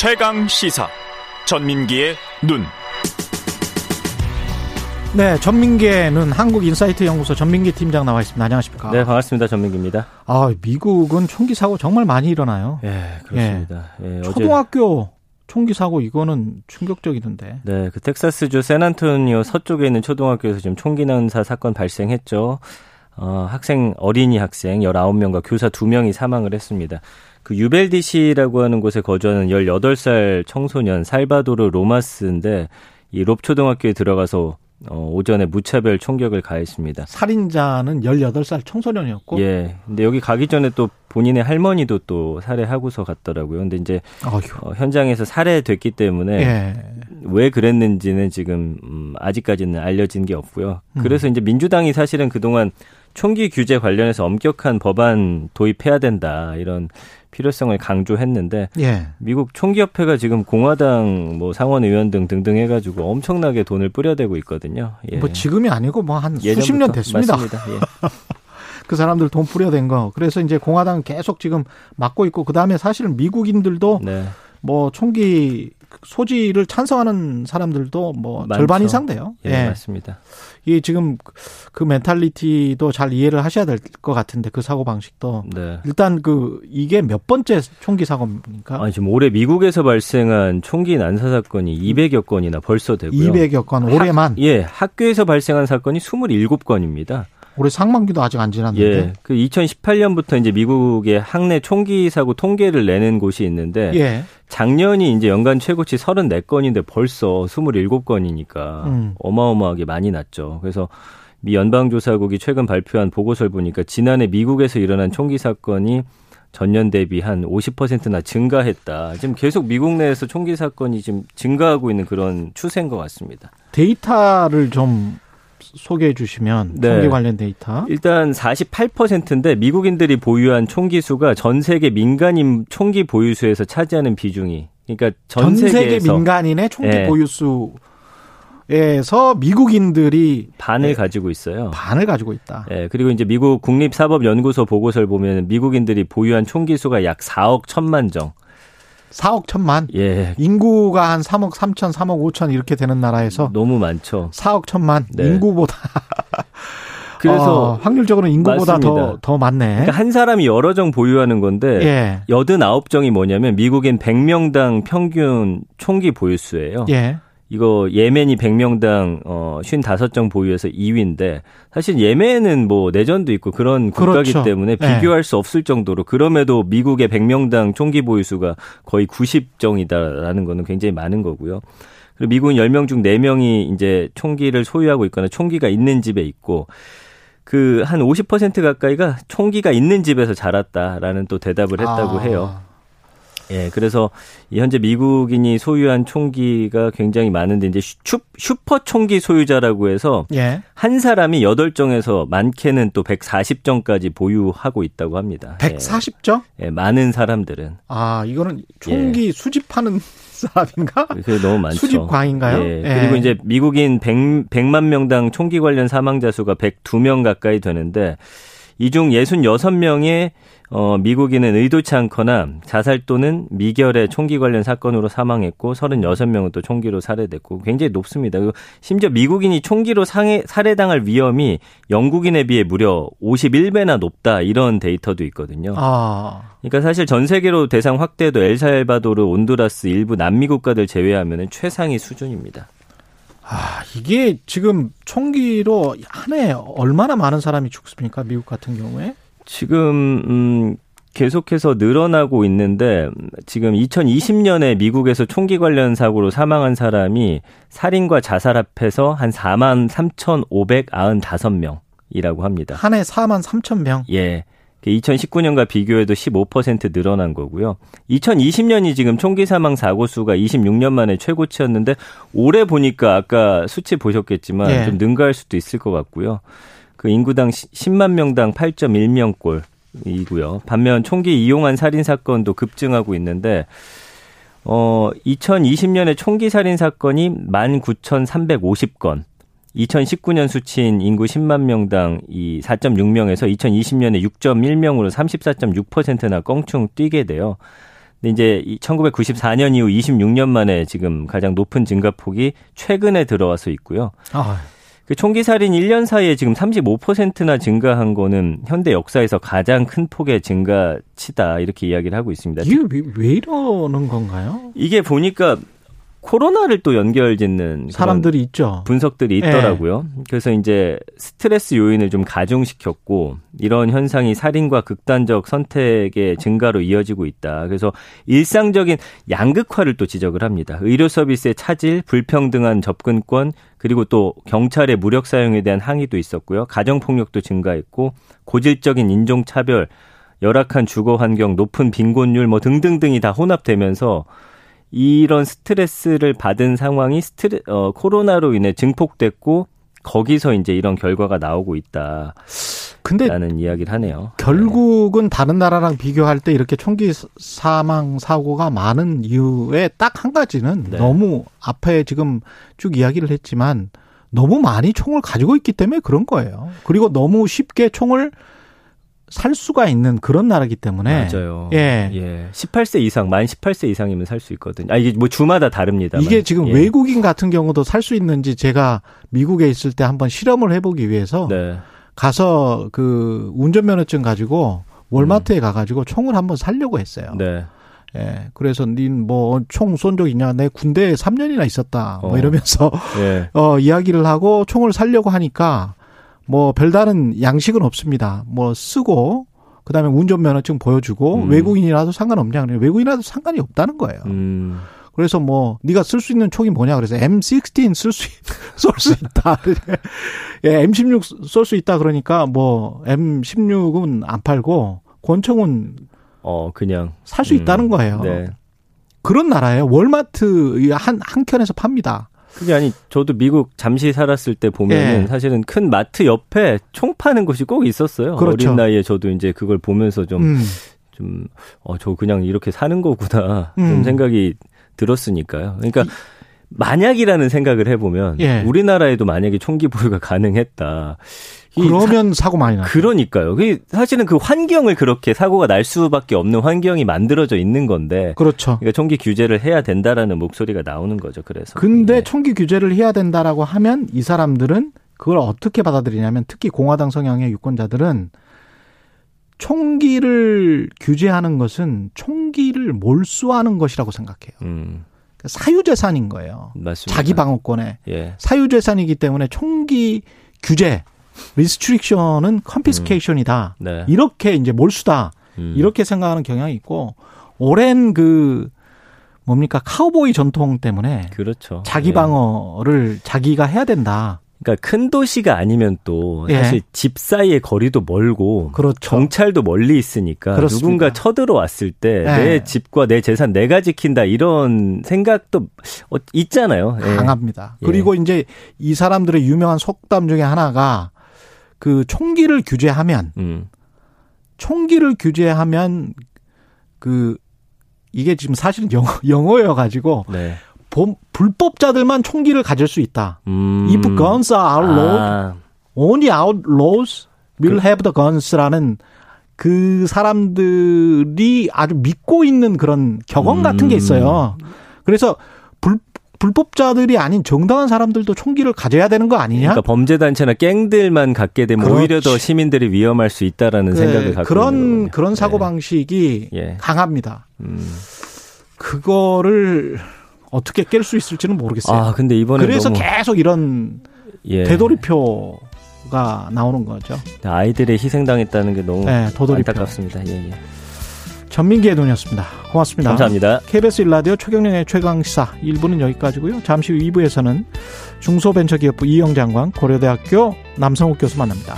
최강 시사 전민기의 눈. 네, 전민기의 눈 한국 인사이트 연구소 전민기 팀장 나와 있습니다. 안녕하십니까? 네, 반갑습니다. 전민기입니다. 아, 미국은 총기 사고 정말 많이 일어나요. 예, 그렇습니다. 예, 초등학교 총기 사고 이거는 충격적이던데. 네, 그 텍사스주 샌안토니오 서쪽에 있는 초등학교에서 지금 총기 난사 사건 발생했죠. 어, 학생 어린이 학생 19명과 교사 2명이 사망을 했습니다. 그 유벨디시라고 하는 곳에 거주하는 18살 청소년 살바도르 로마스인데 이 롭 초등학교에 들어가서 어, 오전에 무차별 총격을 가했습니다. 살인자는 18살 청소년이었고? 예. 근데 여기 가기 전에 또 본인의 할머니도 또 살해하고서 갔더라고요. 근데 이제 어, 현장에서 살해됐기 때문에 예. 왜 그랬는지는 지금 음, 아직까지는 알려진 게 없고요. 음. 그래서 음. 이제 민주당이 사실은 그동안 총기 규제 관련해서 엄격한 법안 도입해야 된다. 이런 필요성을 강조했는데 예. 미국 총기협회가 지금 공화당 뭐 상원 의원 등 등등 해가지고 엄청나게 돈을 뿌려대고 있거든요. 예. 뭐 지금이 아니고 뭐 한 수십 년 됐습니다. 예. 그 사람들 돈 뿌려댄 거. 그래서 이제 공화당 계속 지금 막고 있고 그 다음에 사실은 미국인들도 네. 뭐 총기 소지를 찬성하는 사람들도 뭐 많죠. 절반 이상 돼요. 예, 예, 맞습니다. 이게 지금 그 멘탈리티도 잘 이해를 하셔야 될 것 같은데 그 사고 방식도 네. 일단 그 이게 몇 번째 총기 사고입니까? 아니 지금 올해 미국에서 발생한 총기 난사 사건이 200여 건이나 벌써 되고요. 200여 건 올해만? 학, 예, 학교에서 발생한 사건이 27건입니다. 올해 상반기도 아직 안 지났는데. 예. 그 2018년부터 이제 미국의 학내 총기 사고 통계를 내는 곳이 있는데 예. 작년이 이제 연간 최고치 34건인데 벌써 27건이니까 음. 어마어마하게 많이 났죠. 그래서 미 연방조사국이 최근 발표한 보고서를 보니까 지난해 미국에서 일어난 총기 사건이 전년 대비 한 50%나 증가했다. 지금 계속 미국 내에서 총기 사건이 지금 증가하고 있는 그런 추세인 것 같습니다. 데이터를 좀 소개해 주시면 네. 총기 관련 데이터. 일단 48%인데 미국인들이 보유한 총기 수가 전 세계 민간인 총기 보유 수에서 차지하는 비중이 그러니까 전, 전 세계 민간인의 총기 네. 보유 수 에서 미국인들이 반을 네. 가지고 있어요. 반을 가지고 있다. 예. 네, 그리고 이제 미국 국립사법연구소 보고서를 보면 미국인들이 보유한 총기 수가 약 4억 1천만 정. 4억 천만. 예. 인구가 한 3억 3천, 3억 5천 이렇게 되는 나라에서 너무 많죠. 4억 천만. 네. 인구보다 그래서 어, 확률적으로 인구보다 더 더 많네. 그러니까 한 사람이 여러 정 보유하는 건데 예. 89정이 뭐냐면 미국인 100명당 평균 총기 보유 수예요. 예. 이거 예멘이 100명당 어 55정 보유해서 2위인데 사실 예멘은 뭐 내전도 있고 그런 국가기 그렇죠. 때문에 네. 비교할 네. 수 없을 정도로 그럼에도 미국의 100명당 총기 보유 수가 거의 90정이다라는 거는 굉장히 많은 거고요. 그리고 미국은 10명 중 4명이 이제 총기를 소유하고 있거나 총기가 있는 집에 있고 그 한 50% 가까이가 총기가 있는 집에서 자랐다라는 또 대답을 했다고 아. 해요. 예, 그래서 현재 미국인이 소유한 총기가 굉장히 많은데 이제 슈, 슈퍼 총기 소유자라고 해서 예. 한 사람이 8정에서 많게는 또 140정까지 보유하고 있다고 합니다. 140정? 예, 예 많은 사람들은. 아, 이거는 총기 예. 수집하는 사람인가? 그게 너무 많죠. 수집광인가요? 예. 예. 그리고 이제 미국인 100, 100만 명당 총기 관련 사망자 수가 102명 가까이 되는데 이 중 66명의 어, 미국인은 의도치 않거나 자살 또는 미결의 총기 관련 사건으로 사망했고 36명은 또 총기로 살해됐고 굉장히 높습니다. 심지어 미국인이 총기로 상해, 살해당할 위험이 영국인에 비해 무려 51배나 높다 이런 데이터도 있거든요. 아. 그러니까 사실 전 세계로 대상 확대도 엘살바도르, 온두라스 일부 남미 국가들 제외하면 최상위 수준입니다. 아, 이게 지금 총기로 한 해 얼마나 많은 사람이 죽습니까? 미국 같은 경우에? 지금 음 계속해서 늘어나고 있는데 지금 2020년에 미국에서 총기 관련 사고로 사망한 사람이 살인과 자살 합해서 한 4만 3,595명이라고 합니다. 한 해 4만 3천 명? 예. 2019년과 비교해도 15% 늘어난 거고요. 2020년이 지금 총기 사망 사고 수가 26년 만에 최고치였는데 올해 보니까 아까 수치 보셨겠지만 예. 좀 능가할 수도 있을 것 같고요. 그 인구당 10만 명당 8.1명꼴이고요. 반면 총기 이용한 살인 사건도 급증하고 있는데 어 2020년에 총기 살인 사건이 19,350건. 2019년 수치인 인구 10만 명당 이 4.6명에서 2020년에 6.1명으로 34.6%나 껑충 뛰게 돼요. 근데 이제 1994년 이후 26년 만에 지금 가장 높은 증가폭이 최근에 들어와서 있고요. 아. 그 총기 살인 1년 사이에 지금 35%나 증가한 거는 현대 역사에서 가장 큰 폭의 증가치다 이렇게 이야기를 하고 있습니다. 이게 왜, 왜 이러는 건가요? 이게 보니까 코로나를 또 연결짓는 사람들이 있죠. 분석들이 있더라고요. 네. 그래서 이제 스트레스 요인을 좀 가중시켰고 이런 현상이 살인과 극단적 선택의 증가로 이어지고 있다. 그래서 일상적인 양극화를 또 지적을 합니다. 의료 서비스의 차질, 불평등한 접근권, 그리고 또 경찰의 무력 사용에 대한 항의도 있었고요. 가정 폭력도 증가했고 고질적인 인종 차별, 열악한 주거 환경, 높은 빈곤율 뭐 등등등이 다 혼합되면서 이런 스트레스를 받은 상황이 스트레 어 코로나로 인해 증폭됐고 거기서 이제 이런 결과가 나오고 있다. 근데 라는 이야기를 하네요. 결국은 네. 다른 나라랑 비교할 때 이렇게 총기 사망 사고가 많은 이유에 딱 한 가지는 네. 너무 앞에 지금 쭉 이야기를 했지만 너무 많이 총을 가지고 있기 때문에 그런 거예요. 그리고 너무 쉽게 총을 살 수가 있는 그런 나라기 때문에 맞아요. 예. 예. 18세 이상 만 18세 이상이면 살 수 있거든요. 아 이게 뭐 주마다 다릅니다. 이게 지금 예. 외국인 같은 경우도 살 수 있는지 제가 미국에 있을 때 한번 실험을 해 보기 위해서 네. 가서 그 운전면허증 가지고 월마트에 음. 가 가지고 총을 한번 살려고 했어요. 네. 예. 그래서 닌 뭐 총 쏜 적 있냐? 내 군대에 3년이나 있었다. 뭐 어. 이러면서 예. 어 이야기를 하고 총을 살려고 하니까 뭐 별다른 양식은 없습니다. 뭐 쓰고 그다음에 운전면허증 보여주고 음. 외국인이라도 상관없냐 그래요. 외국인이라도 상관이 없다는 거예요. 음. 그래서 뭐 네가 쓸 수 있는 총이 뭐냐 그래서 M16 쓸수쏠 수 있다. 예, M16 쏠수 있다 그러니까 뭐 M16은 안 팔고 권총은 어 그냥 살수 있다는 음. 거예요. 네. 그런 나라예요. 월마트 한한 켠에서 팝니다. 그게 아니 저도 미국 잠시 살았을 때 보면은 예. 사실은 큰 마트 옆에 총 파는 곳이 꼭 있었어요. 그렇죠. 어린 나이에 저도 이제 그걸 보면서 좀 음. 좀, 어, 저 그냥 이렇게 사는 거구나. 음. 좀 생각이 들었으니까요. 그러니까, 이, 만약이라는 생각을 해보면, 예. 우리나라에도 만약에 총기 보유가 가능했다. 그러면 사, 고 많이 나. 그러니까요. 사실은 그 환경을 그렇게 사고가 날 수밖에 없는 환경이 만들어져 있는 건데. 그렇죠. 그러니까 총기 규제를 해야 된다라는 목소리가 나오는 거죠. 그래서. 근데 네. 총기 규제를 해야 된다라고 하면 이 사람들은 그걸 어떻게 받아들이냐면 특히 공화당 성향의 유권자들은 총기를 규제하는 것은 총기를 몰수하는 것이라고 생각해요. 음. 그러니까 사유재산인 거예요. 맞습니다. 자기 방어권에 예. 사유재산이기 때문에 총기 규제 restriction은 confiscation이다. 음. 네. 이렇게 이제 몰수다. 음. 이렇게 생각하는 경향이 있고 오랜 그 뭡니까 카우보이 전통 때문에 그렇죠. 자기 예. 방어를 예. 자기가 해야 된다. 그러니까 큰 도시가 아니면 또 예. 사실 예. 집 사이의 거리도 멀고 그렇죠. 경찰도 멀리 있으니까 그렇습니다. 누군가 쳐들어왔을 때 내 예. 집과 내 재산 내가 지킨다 이런 생각도 어, 있잖아요. 예. 강합니다. 그리고 이제 이 사람들의 유명한 속담 중에 하나가 그 총기를 규제하면 음. 총기를 규제하면 그 이게 지금 사실은 영어, 영어여 가지고 네. 불법자들만 총기를 가질 수 있다. 음. If guns are outlawed, 아. only outlaws will 그, have the guns라는 그 사람들이 아주 믿고 있는 그런 격언 음. 같은 게 있어요. 그래서 불, 불법자들이 아닌 정당한 사람들도 총기를 가져야 되는 거 아니냐? 그러니까 범죄 단체나 갱들만 갖게 되면 그렇지. 오히려 더 시민들이 위험할 수 있다라는 네, 생각을 갖고 그런 그런 사고 방식이 예. 예. 강합니다. 음. 그거를 어떻게 깰 수 있을지는 모르겠어요. 아, 근데 이번에 그래서. 계속 이런 예. 되돌이표가 나오는 거죠. 아이들의 희생당했다는 게 너무 네, 도돌이표. 안타깝습니다. 예, 예. 전민기의 돈이었습니다. 고맙습니다. 감사합니다. KBS 일라디오 최경령의 최강시사 1부는 여기까지고요. 잠시 후 2부에서는 중소벤처기업부 이영 장관 고려대학교 남성욱 교수 만납니다.